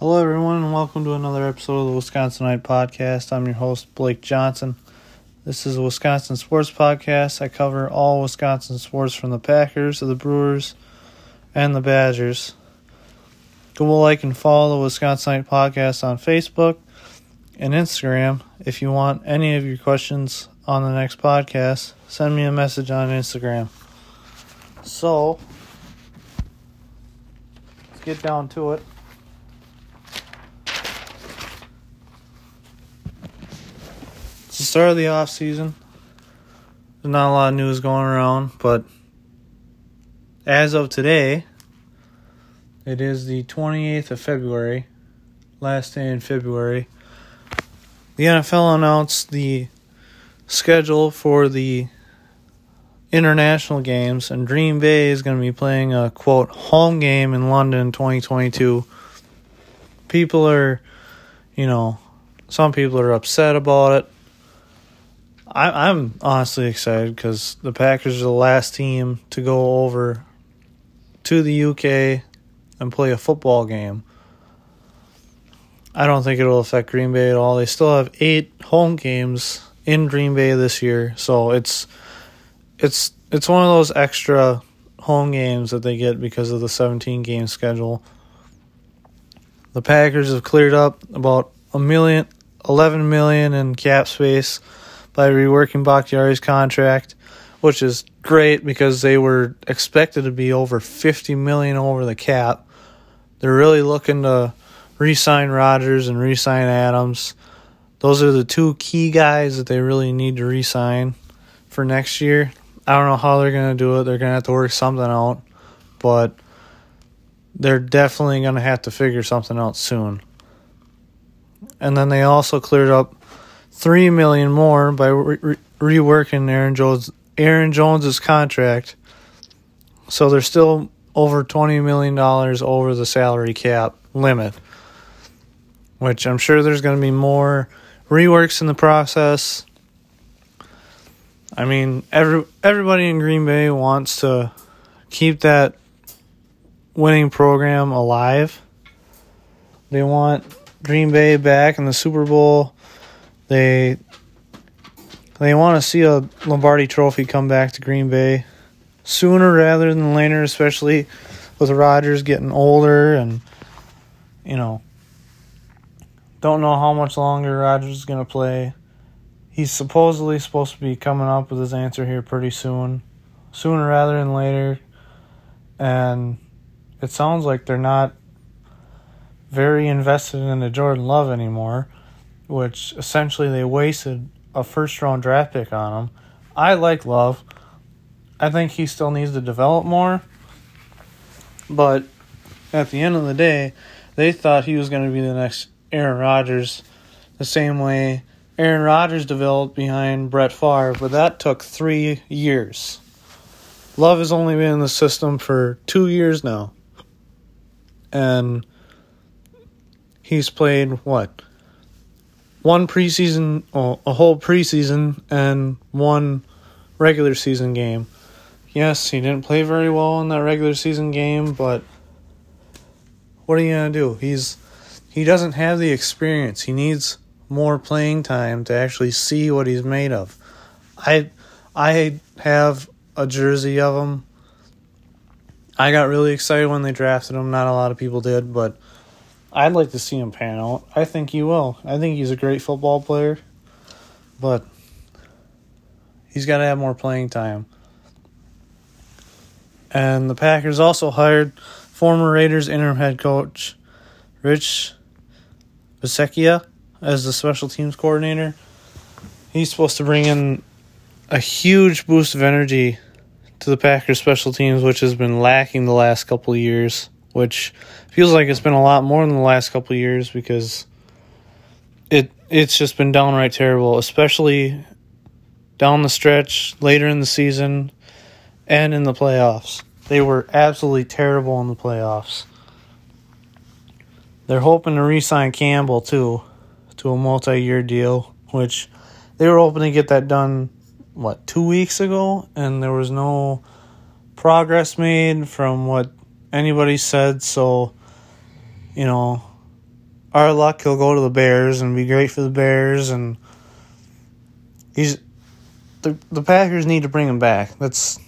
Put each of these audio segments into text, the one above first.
Hello, everyone, and welcome to another episode of the Wisconsinite Podcast. I'm your host, Blake Johnson. This is a Wisconsin sports podcast. I cover all Wisconsin sports from the Packers to the Brewers and the Badgers. Go like and follow the Wisconsinite Podcast on Facebook and Instagram. If you want any of your questions on the next podcast, send me a message on Instagram. So, let's get down to it. It's the start of the off season. There's not a lot of news going around, but as of today, it is the 28th of February, last day in February. The NFL announced the schedule for the international games, and Green Bay is going to be playing a quote home game in London 2022. People are, you know, some people are upset about it. I, I'm honestly excited because the Packers are the last team to go over to the UK and play a football game. I don't think it'll affect Green Bay at all. They still have eight home games in Green Bay this year, so it's it's it's one of those extra home games that they get because of the 17 game schedule. The Packers have cleared up about a million, 11 million in cap space by reworking Bakhtiari's contract, which is great because they were expected to be over 50 million over the cap. They're really looking to re-sign Rodgers and re-sign Adams. Those are the two key guys that they really need to re-sign for next year. I don't know how they're going to do it. They're going to have to work something out, but they're definitely going to have to figure something out soon. And then they also cleared up three million more by re- reworking Aaron Jones Aaron Jones's contract. So they're still over twenty million dollars over the salary cap limit, which I'm sure there's going to be more reworks in the process. I mean, every everybody in Green Bay wants to keep that winning program alive. They want Green Bay back in the Super Bowl. They they want to see a Lombardi Trophy come back to Green Bay sooner rather than later, especially with Rodgers getting older and you know don't know how much longer Rodgers is going to play. He's supposedly supposed to be coming up with his answer here pretty soon, sooner rather than later. And it sounds like they're not very invested in the Jordan Love anymore, which essentially they wasted a first round draft pick on him. I like Love. I think he still needs to develop more. But at the end of the day, they thought he was going to be the next Aaron Rodgers, the same way Aaron Rodgers developed behind Brett Favre, but that took three years. Love has only been in the system for two years now. And he's played what? One preseason, oh, a whole preseason, and one regular season game. Yes, he didn't play very well in that regular season game, but what are you to do? He's he doesn't have the experience. He needs more playing time to actually see what he's made of. I I have a jersey of him. I got really excited when they drafted him. Not a lot of people did, but I'd like to see him pan out. I think he will. I think he's a great football player, but he's got to have more playing time. And the Packers also hired former Raiders interim head coach Rich Bisaccia as the special teams coordinator. He's supposed to bring in a huge boost of energy to the Packers special teams, which has been lacking the last couple years, which feels like it's been a lot more than the last couple years because it it's just been downright terrible, especially down the stretch later in the season and in the playoffs. They were absolutely terrible in the playoffs. They're hoping to re-sign Campbell too to a multi-year deal, which they were hoping to get that done what, 2 weeks ago and there was no progress made from what anybody said, so you know, our luck, he'll go to the Bears and be great for the Bears. And he's the the Packers need to bring him back. That's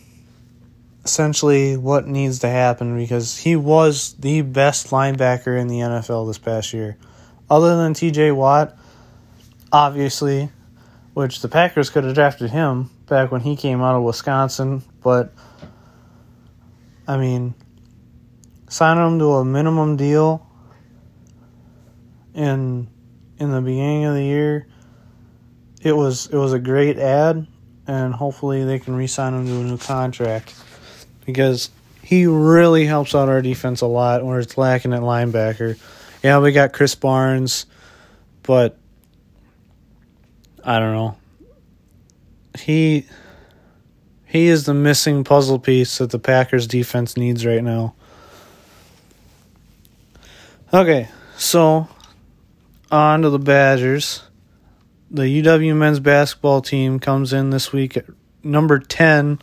essentially what needs to happen because he was the best linebacker in the NFL this past year. Other than TJ Watt, obviously, which the Packers could have drafted him back when he came out of Wisconsin, but I mean, signing him to a minimum deal in in the beginning of the year, it was it was a great add, and hopefully they can re-sign him to a new contract because he really helps out our defense a lot where it's lacking at linebacker. Yeah, we got Krys Barnes, but I don't know. He he is the missing puzzle piece that the Packers defense needs right now. Okay, so on to the Badgers. The UW men's basketball team comes in this week at number 10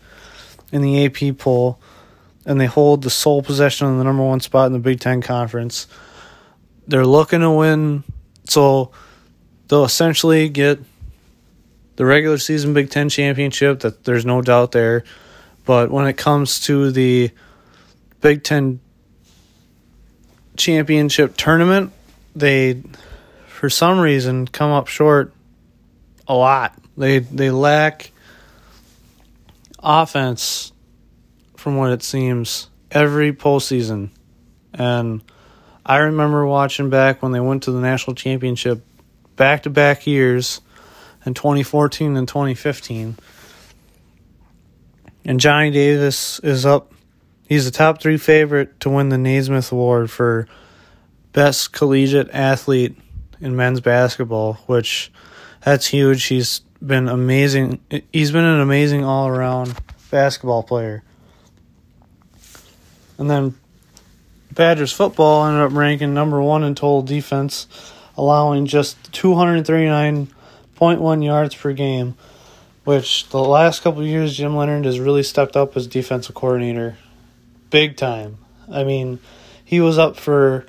in the AP poll, and they hold the sole possession of the number one spot in the Big Ten Conference. They're looking to win, so they'll essentially get the regular season Big Ten championship. That there's no doubt there, but when it comes to the Big Ten championship tournament, they for some reason come up short a lot. They they lack offense from what it seems every postseason. And I remember watching back when they went to the national championship back to back years in 2014 and 2015. And Johnny Davis is up. He's the top three favorite to win the Naismith Award for best collegiate athlete in men's basketball, which that's huge. He's been amazing. He's been an amazing all around basketball player. And then Badgers football ended up ranking number one in total defense, allowing just 239.1 yards per game, which the last couple years Jim Leonhard has really stepped up as defensive coordinator. Big time. I mean, he was up for,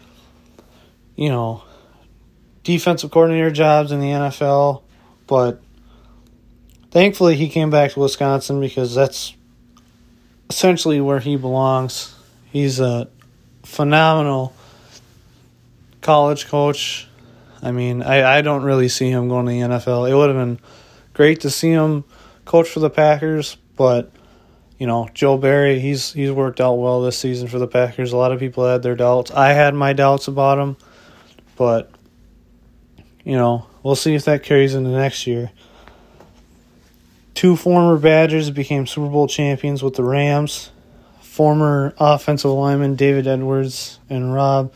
you know, defensive coordinator jobs in the NFL, but thankfully he came back to Wisconsin because that's essentially where he belongs. He's a phenomenal college coach. I mean, I, I don't really see him going to the NFL. It would have been great to see him coach for the Packers, but you know, Joe Barry, he's he's worked out well this season for the Packers. A lot of people had their doubts. I had my doubts about him, but you know, we'll see if that carries into next year. Two former Badgers became Super Bowl champions with the Rams. Former offensive lineman David Edwards and Rob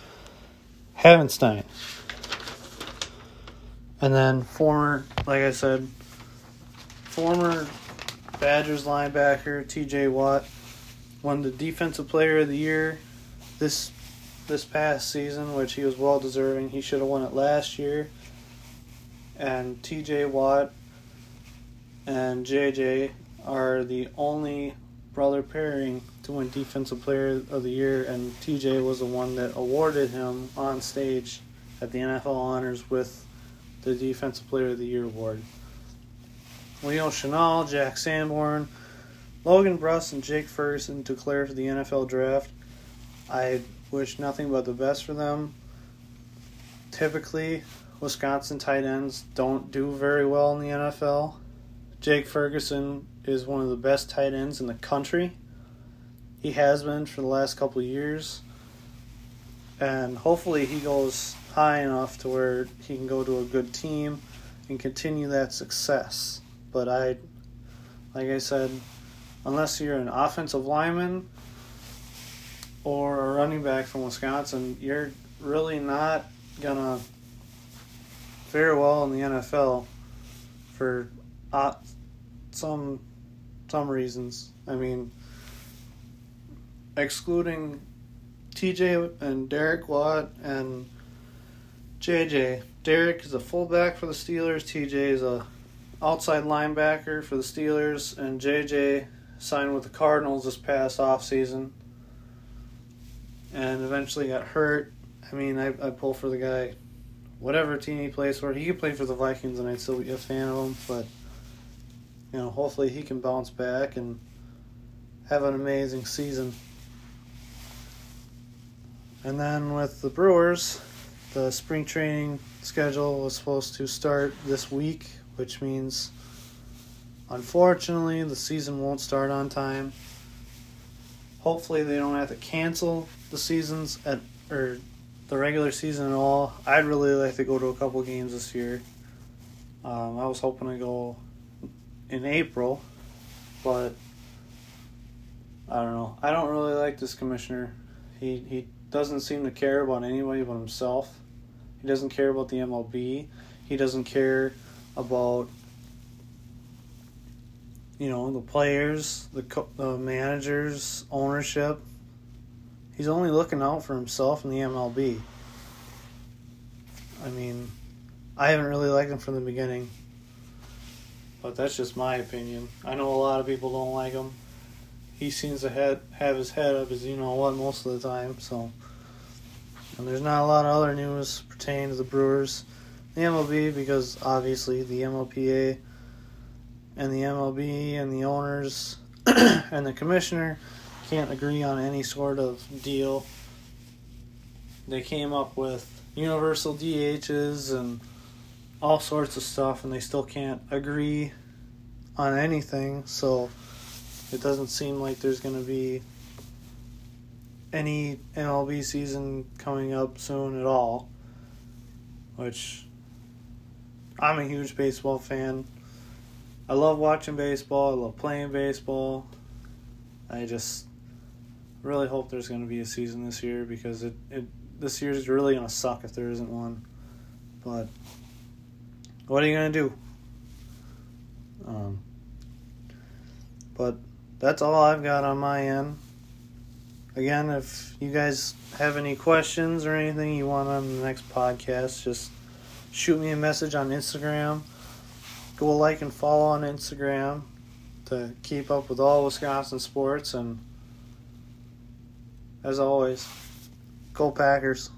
Havenstein. And then former, like I said, former Badgers linebacker TJ Watt won the defensive player of the year this this past season, which he was well deserving. He should have won it last year and TJ Watt and JJ are the only brother pairing to win Defensive Player of the Year, and TJ was the one that awarded him on stage at the NFL Honors with the Defensive Player of the Year award. Leo Chenal, Jack Sanborn, Logan Bruss, and Jake Ferguson declared for the NFL Draft. I wish nothing but the best for them. Typically, Wisconsin tight ends don't do very well in the NFL. Jake Ferguson is one of the best tight ends in the country. He has been for the last couple years. And hopefully he goes high enough to where he can go to a good team and continue that success. But I like I said, unless you're an offensive lineman or a running back from Wisconsin, you're really not gonna fare well in the NFL for uh, some some reasons. I mean, excluding TJ and Derek Watt and JJ. Derek is a fullback for the Steelers. TJ is a outside linebacker for the Steelers, and JJ signed with the Cardinals this past off season, and eventually got hurt. I mean, I, I pull for the guy whatever team he plays for. He could play for the Vikings, and I'd still be a fan of him. But you know, hopefully he can bounce back and have an amazing season. And then with the Brewers, the spring training schedule was supposed to start this week, which means unfortunately the season won't start on time. Hopefully they don't have to cancel the seasons at or the regular season at all. I'd really like to go to a couple games this year. Um, I was hoping to go in April, but I don't know. I don't really like this commissioner. He he doesn't seem to care about anybody but himself. He doesn't care about the MLB. He doesn't care about you know the players, the co- the managers, ownership. He's only looking out for himself and the MLB. I mean, I haven't really liked him from the beginning, but that's just my opinion. I know a lot of people don't like him. He seems to head, have his head up as you know what most of the time. So, and there's not a lot of other news pertaining to the Brewers, the MLB, because obviously the MLPA and the MLB and the owners and the commissioner can't agree on any sort of deal. They came up with universal DHs and all sorts of stuff, and they still can't agree on anything. So it doesn't seem like there's going to be any MLB season coming up soon at all. Which I'm a huge baseball fan. I love watching baseball. I love playing baseball. I just really hope there's going to be a season this year because it, it this year's really going to suck if there isn't one. But what are you going to do? Um, but that's all I've got on my end. Again, if you guys have any questions or anything you want on the next podcast, just shoot me a message on Instagram. Go like and follow on Instagram to keep up with all Wisconsin sports. And as always, go Packers.